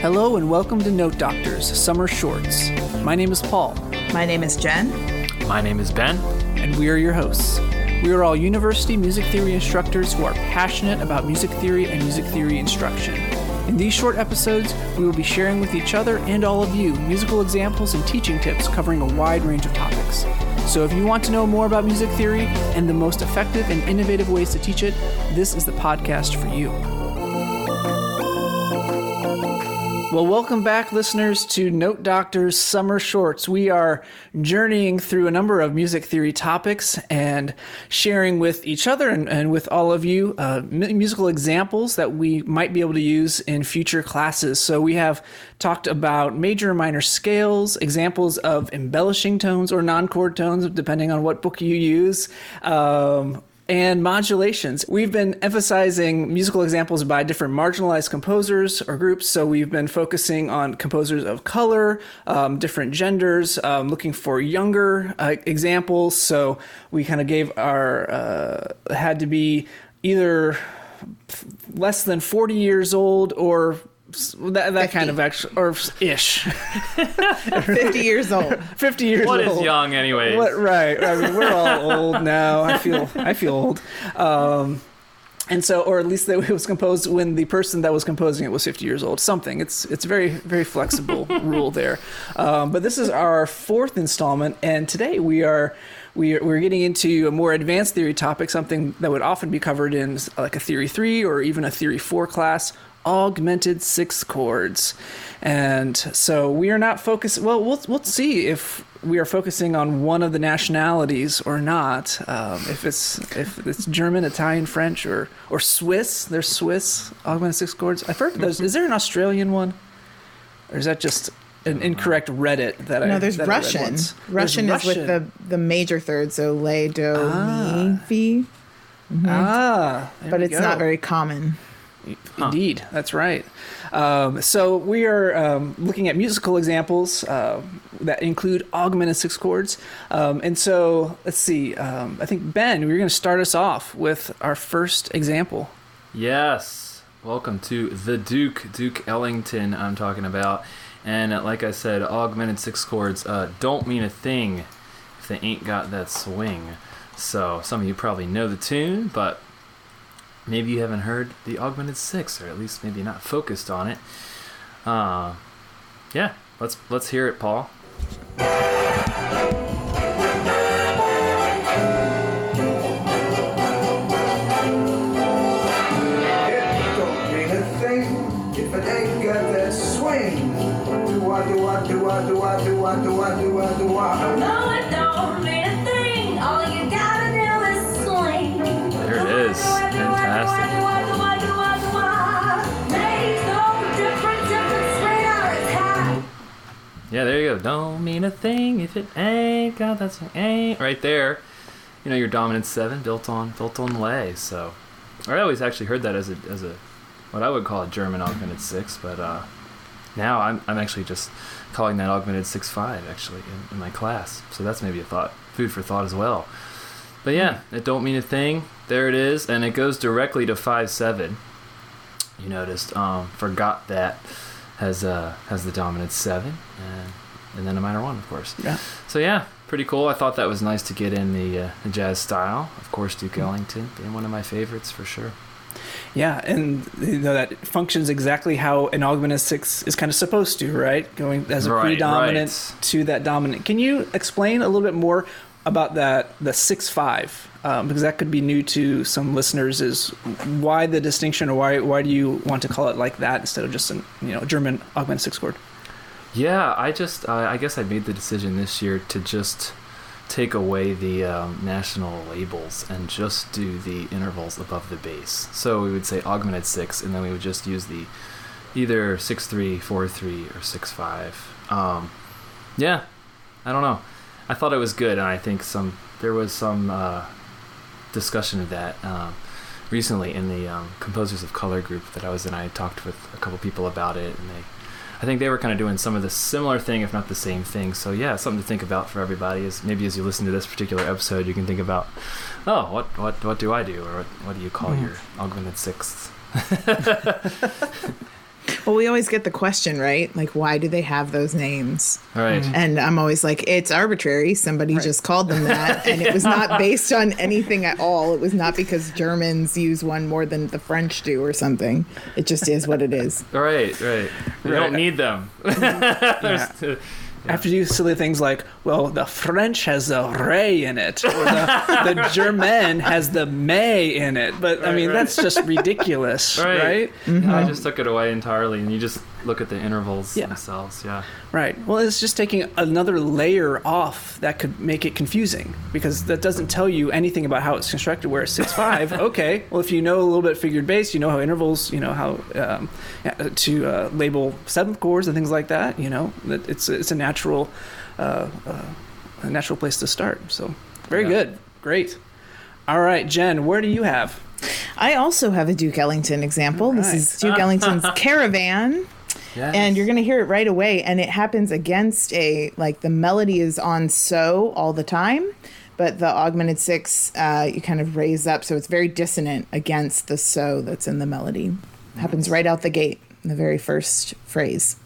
Hello and welcome to Note Doctors Summer Shorts. My name is Paul, My name is Jen. My name is Ben. and we are your hosts. We are all university music theory instructors who are passionate about music theory and music theory instruction. In these short episodes, we will be sharing with each other and all of you musical examples and teaching tips covering a wide range of topics. So if you want to know more about music theory and the most effective and innovative ways to teach it, this is the podcast for you. Well, welcome back, listeners, to Note Doctor's Summer Shorts. We are journeying through a number of music theory topics and sharing with each other and, and with all of you uh, mu- musical examples that we might be able to use in future classes. So, we have talked about major and minor scales, examples of embellishing tones or non chord tones, depending on what book you use. Um, and modulations. We've been emphasizing musical examples by different marginalized composers or groups. So we've been focusing on composers of color, um, different genders, um, looking for younger uh, examples. So we kind of gave our, uh, had to be either less than 40 years old or that, that kind of actually, or ish, 50 years old. 50 years What old. is young, anyways? What, right. I mean, we're all old now. I feel I feel old. Um, and so, or at least that it was composed when the person that was composing it was 50 years old. Something. It's it's very very flexible rule there. Um, but this is our fourth installment, and today we are. We are, we're getting into a more advanced theory topic, something that would often be covered in like a theory three or even a theory four class, augmented six chords. And so we are not focused. Well, we'll we'll see if we are focusing on one of the nationalities or not. Um, if it's if it's German, Italian, French, or or Swiss. There's Swiss augmented six chords. I've heard those. Is there an Australian one, or is that just an incorrect Reddit that I? No, there's that I read Russian. Russian is with the, the major third, so lay, do, mi, fi. ah, there But it's not very common. Indeed, that's right. Um, so we are um, looking at musical examples uh, that include augmented six chords. Um, and so let's see. Um, I think Ben, we're going to start us off with our first example. Yes. Welcome to the Duke, Duke Ellington. I'm talking about, and uh, like I said, augmented six chords uh, don't mean a thing if they ain't got that swing. So some of you probably know the tune, but maybe you haven't heard the augmented six, or at least maybe not focused on it. Uh, yeah. Let's let's hear it, Paul. Do I do I do I do I do I do I do I Yeah, there you go. Don't mean a thing if it ain't got that swing. Ain't right there. You know your dominant seven built on built on lay. So I always actually heard that as a as a what I would call a German augmented six, but uh, now I'm I'm actually just calling that augmented six five actually in, in my class. So that's maybe a thought food for thought as well. But yeah, it don't mean a thing. There it is, and it goes directly to five seven. You noticed. Um, forgot that has uh has the dominant seven and and then a minor one, of course. Yeah. So yeah, pretty cool. I thought that was nice to get in the, uh, the jazz style. Of course, Duke Hmm. Ellington being one of my favorites for sure. Yeah, and you know that functions exactly how an augmented six is kind of supposed to, right? Going as a Right, predominant right. to that dominant. Can you explain a little bit more about that the six five? Um, because that could be new to some listeners. Is why the distinction, or why why do you want to call it like that instead of just an you know German augmented six chord? Yeah, I just uh, I guess I made the decision this year to just take away the um, national labels and just do the intervals above the bass. So we would say augmented six, and then we would just use the either six three, four three, or six five. Um, yeah, I don't know. I thought it was good, and I think some there was some uh, discussion of that um, recently in the um, composers of color group that I was in. I talked with a couple people about it, and they I think they were kind of doing some of the similar thing, if not the same thing. So yeah, something to think about for everybody is maybe as you listen to this particular episode, you can think about, oh, what what what do I do, or what, what do you call mm-hmm. your augmented sixths? Well, we always get the question, right? Like, why do they have those names? Right. Mm-hmm. And I'm always like, it's arbitrary. Somebody just called them that. And it was not based on anything at all. It was not because Germans use one more than the French do or something. It just is what it is. Right, right. We Right. don't need them. There's- After you silly things like, well, the French has the ray in it, or the, the German has the may in it. But I mean, right. that's just ridiculous, right? right. I just took it away entirely, and you just look at the intervals Yeah. themselves. Yeah. Right. Well, it's just taking another layer off that could make it confusing because that doesn't tell you anything about how it's constructed. Where it's six five, okay. Well, if you know a little bit figured bass, you know how intervals, you know how um, to uh, label seventh chords and things like that. You know, that it's it's a natural uh, uh, a natural place to start. So very Yeah. good, great. All right, Jen, where do you have? I also have a Duke Ellington example. This is Duke Ellington's Caravan. Yes. and you're going to hear it right away and it happens against a like the melody is on so all the time but the augmented six uh, you kind of raise up so it's very dissonant against the so that's in the melody happens right out the gate in the very first phrase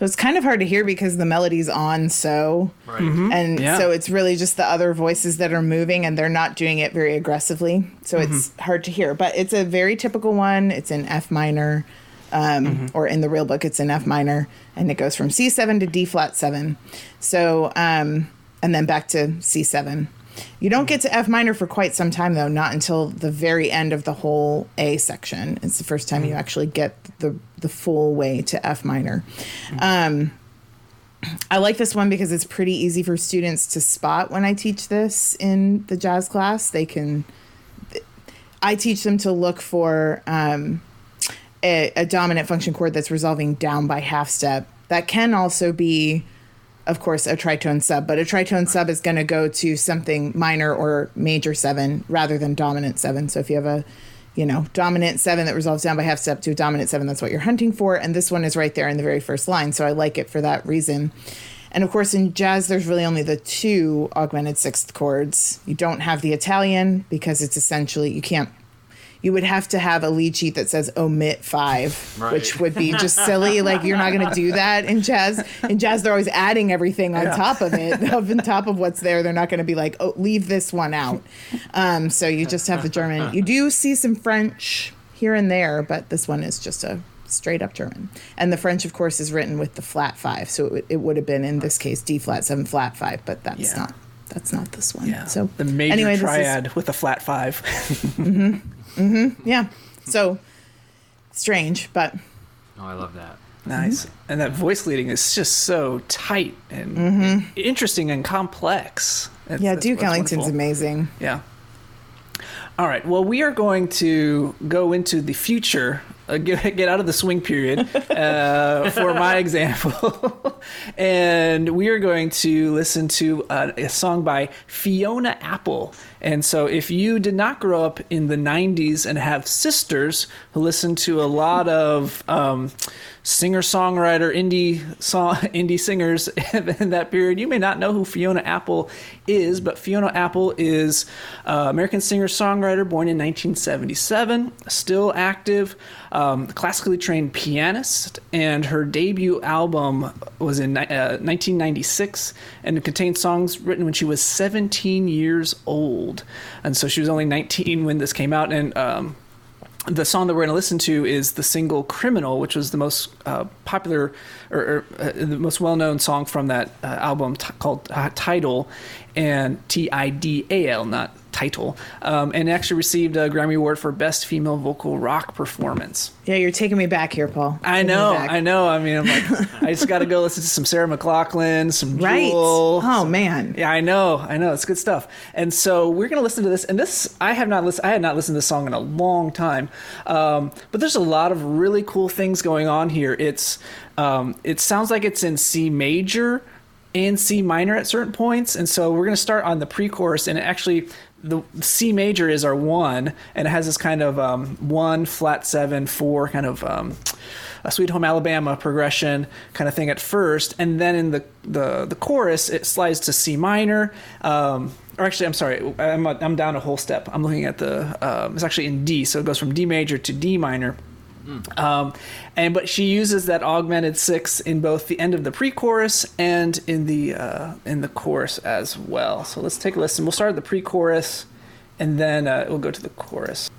so it's kind of hard to hear because the melody's on so. Right. and Yeah. so it's really just the other voices that are moving and they're not doing it very aggressively. So it's hard to hear but it's a very typical one. It's in f minor um, or in the real book it's in f minor and it goes from c7 to d flat 7 so um, and then back to c7 you don't get to f minor for quite some time though not until the very end of the whole a section it's the first time you actually get the the full way to f minor um, I like this one because it's pretty easy for students to spot when I teach this in the jazz class. They can, I teach them to look for um, a, a dominant function chord that's resolving down by half step. That can also be, of course, a tritone sub, but a tritone sub is going to go to something minor or major seven rather than dominant seven. So if you have a you know, dominant seven that resolves down by half step to a dominant seven. That's what you're hunting for. And this one is right there in the very first line. So I like it for that reason. And of course, in jazz, there's really only the two augmented sixth chords. You don't have the Italian because it's essentially, you can't, you would have to have a lead sheet that says omit five, Right. which would be just silly. Like, you're not going to do that in jazz. In jazz, they're always adding everything on top of it, on top of what's there. They're not going to be like, oh, leave this one out. Um, so you just have the German. You do see some French here and there, but this one is just a straight up German. And the French, of course, is written with the flat five. So it, would- it would have been in this case D flat seven flat five, but that's Yeah. not that's not this one. Yeah. So the major anyway, this is- triad with a flat five. yeah. So strange, but Oh, I love that. nice. Mm-hmm. And that voice leading is just so tight and interesting and complex. It's- Mm-hmm. yeah, it's- Duke it's Ellington's wonderful. amazing. Yeah. All right. Well, we are going to go into the future, uh, get, get out of the swing period uh, for my example. and we are going to listen to a, a song by Fiona Apple. And so, if you did not grow up in the 90s and have sisters who listen to a lot of um, singer songwriter indie song indie singers in that period, you may not know who Fiona Apple is, but Fiona Apple is uh, American singer songwriter born in 1977, still active, um, classically trained pianist, and her debut album was in uh, 1996 and it contained songs written when she was 17 years old, and so she was only 19 when this came out, and um, the song that we're going to listen to is the single "Criminal," which was the most uh, popular or, or uh, the most well-known song from that uh, album t- called uh, "Tidal," and T I D A L, not title, um, and actually received a Grammy Award for Best Female Vocal Rock Performance. Yeah, you're taking me back here, Paul. I know. I know. I mean, I'm like, I just got to go listen to some Sarah McLachlan, some Right. Jewel, Oh some- man. yeah, I know, I know, it's good stuff. And so we're gonna listen to this, and this I have not listened. I had not listened to this song in a long time, um, but there's a lot of really cool things going on here. It's um, it sounds like it's in C major and C minor at certain points, and so we're gonna start on the pre-chorus, and actually. The C major is our one, and it has this kind of um, one flat seven four kind of um, a Sweet Home Alabama progression kind of thing at first, and then in the the, the chorus it slides to C minor. Um, or actually, I'm sorry, I'm, I'm down a whole step. I'm looking at the um, it's actually in D, so it goes from D major to D minor. Um, and but she uses that augmented six in both the end of the pre-chorus and in the uh, in the chorus as well. So let's take a listen. We'll start at the pre-chorus, and then uh, we'll go to the chorus.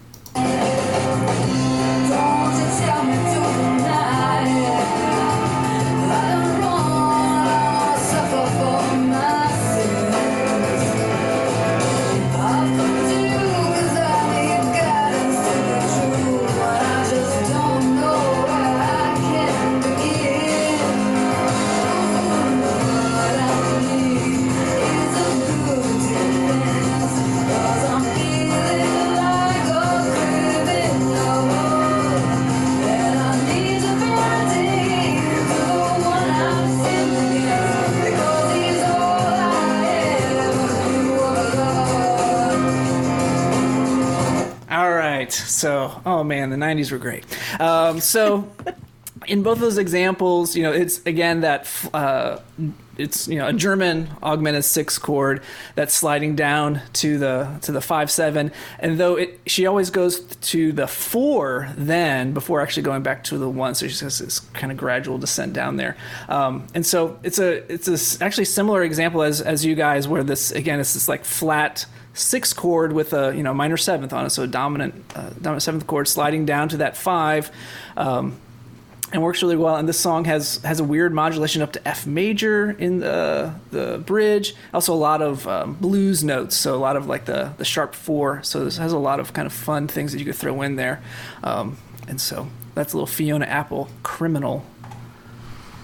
Man, the '90s were great. Um, so, in both those examples, you know, it's again that uh, it's you know a German augmented six chord that's sliding down to the to the five seven, and though it she always goes to the four then before actually going back to the one, so she has this kind of gradual descent down there. Um, and so it's a it's a actually similar example as as you guys where this again it's this like flat sixth chord with a you know minor seventh on it, so a dominant uh, dominant seventh chord sliding down to that five, um, and works really well. And this song has has a weird modulation up to F major in the the bridge. Also a lot of um, blues notes, so a lot of like the the sharp four. So this has a lot of kind of fun things that you could throw in there. Um, and so that's a little Fiona Apple criminal.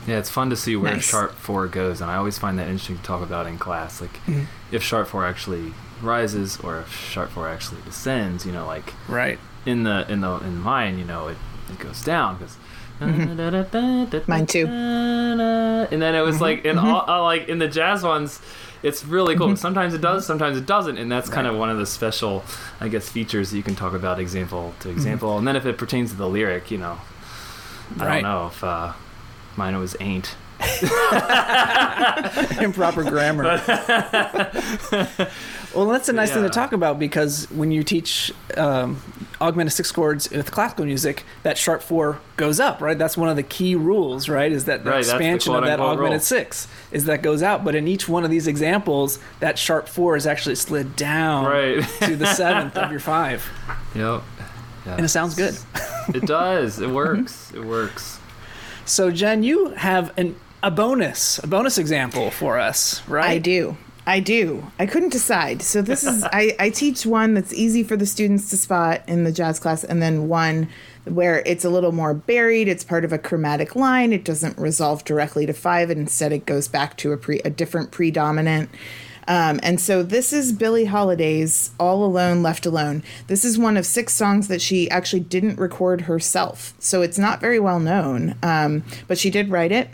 Yeah, it's fun to see where Nice. sharp four goes, and I always find that interesting to talk about in class. Like, Mm-hmm. if sharp four actually rises or if sharp four actually descends. You know, like Right. in the in the in mine, you know, it, it goes down because. Mine too. And then it was like in all uh, like in the jazz ones, it's really cool. Sometimes it does, sometimes it doesn't, and that's kind of one of the special, I guess, features that you can talk about example to example. And then if it pertains to the lyric, you know, I Right. don't know if uh, mine was ain't. improper grammar. well, that's a nice thing to talk about because when you teach um, augmented six chords with classical music, that sharp four goes up, right? That's one of the key rules, right? Is that the Right, that's the expansion of that augmented rule. six is that goes out, but in each one of these examples, that sharp four is actually slid down Right. to the seventh of your five, Yep. Yeah. and it sounds good. It does. It works. It works. So, Jen, you have an a bonus, a bonus example for us, right? I do. I do. I couldn't decide. So this is I, I teach one that's easy for the students to spot in the jazz class, and then one where it's a little more buried. It's part of a chromatic line. It doesn't resolve directly to five, and instead it goes back to a pre a different predominant. Um, and so this is Billie Holiday's "All Alone, Left Alone." This is one of six songs that she actually didn't record herself, so it's not very well known. Um, but she did write it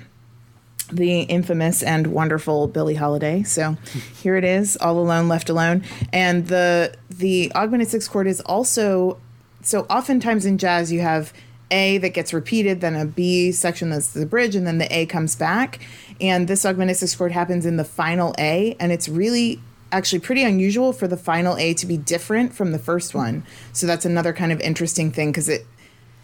the infamous and wonderful Billie Holiday. So here it is, all alone, left alone. And the the augmented sixth chord is also so oftentimes in jazz you have A that gets repeated, then a B section that's the bridge, and then the A comes back. And this augmented sixth chord happens in the final A, and it's really actually pretty unusual for the final A to be different from the first one. So that's another kind of interesting thing because it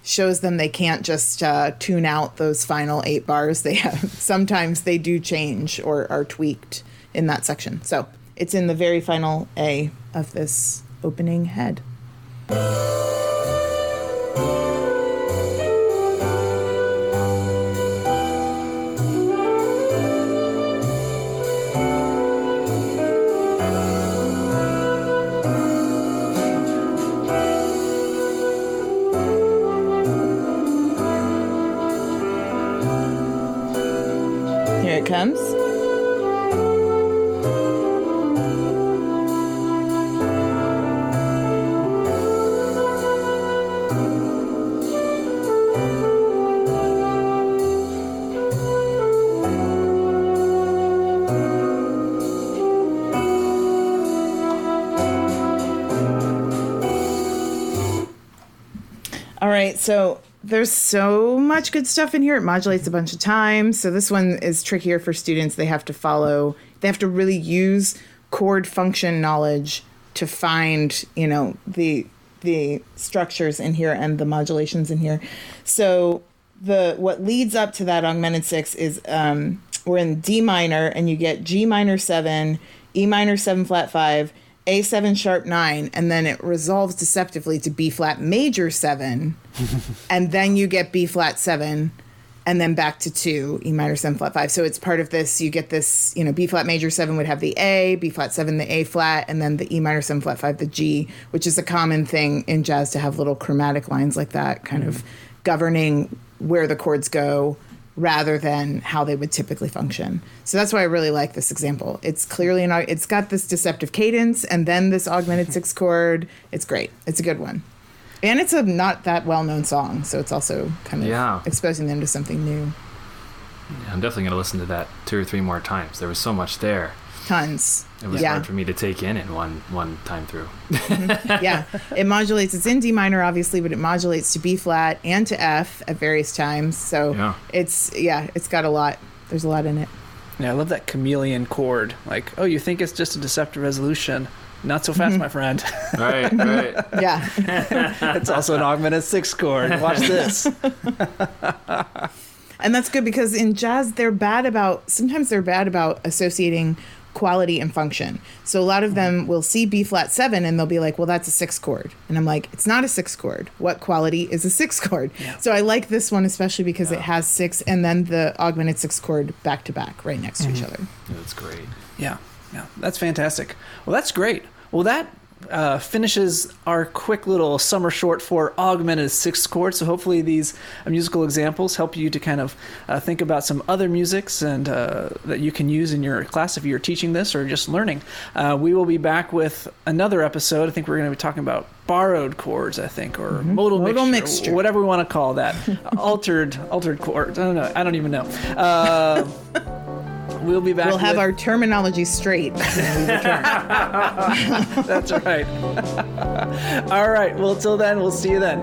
shows them they can't just uh, tune out those final eight bars. They have sometimes they do change or are tweaked in that section. So it's in the very final A of this opening head. All right, so there's so much good stuff in here. It modulates a bunch of times. So this one is trickier for students. They have to follow, they have to really use chord function knowledge to find, you know, the the structures in here and the modulations in here. So the what leads up to that augmented six is um we're in D minor and you get G minor seven, E minor seven flat five, A7 sharp nine, and then it resolves deceptively to B flat major seven, and then you get B flat seven, and then back to two, E minor seven flat five. So it's part of this. You get this, you know, B flat major seven would have the A, B flat seven the A flat, and then the E minor seven flat five the G, which is a common thing in jazz to have little chromatic lines like that, kind of mm-hmm. governing where the chords go rather than how they would typically function. So that's why I really like this example. It's clearly an it's got this deceptive cadence and then this augmented six chord. It's great. It's a good one. And it's a not that well-known song, so it's also kind of Yeah. exposing them to something new. Yeah, I'm definitely going to listen to that two or three more times. There was so much there. Tons. It was yeah. hard for me to take in in one one time through. Mm-hmm. yeah, it modulates. It's in D minor, obviously, but it modulates to B flat and to F at various times. So Yeah. it's yeah, it's got a lot. There's a lot in it. Yeah, I love that chameleon chord. Like, oh, you think it's just a deceptive resolution? Not so fast, mm-hmm. my friend. right, right. Yeah, it's also an augmented six chord. Watch this. And that's good because in jazz they're bad about. Sometimes they're bad about associating quality and function. So a lot of them will see B flat seven and they'll be like, well, that's a six chord. And I'm like, it's not a six chord. What quality is a six chord? So I like this one especially because it has six and then the augmented six chord back to back right next to each mm-hmm. other. That's great. Yeah, yeah, that's fantastic. Well, that's great. Well, that uh, finishes our quick little summer short for augmented sixth chord. So hopefully these uh, musical examples help you to kind of uh, think about some other musics and uh, that you can use in your class if you're teaching this or just learning. Uh, we will be back with another episode. I think we're going to be talking about borrowed chords, I think, or modal, Modal mixture, mixture. whatever we want to call that. altered, altered chords. I don't know. I don't even know. We'll be back. We'll have with- our terminology straight. when we return. That's right. All right. Well, till then, we'll see you then.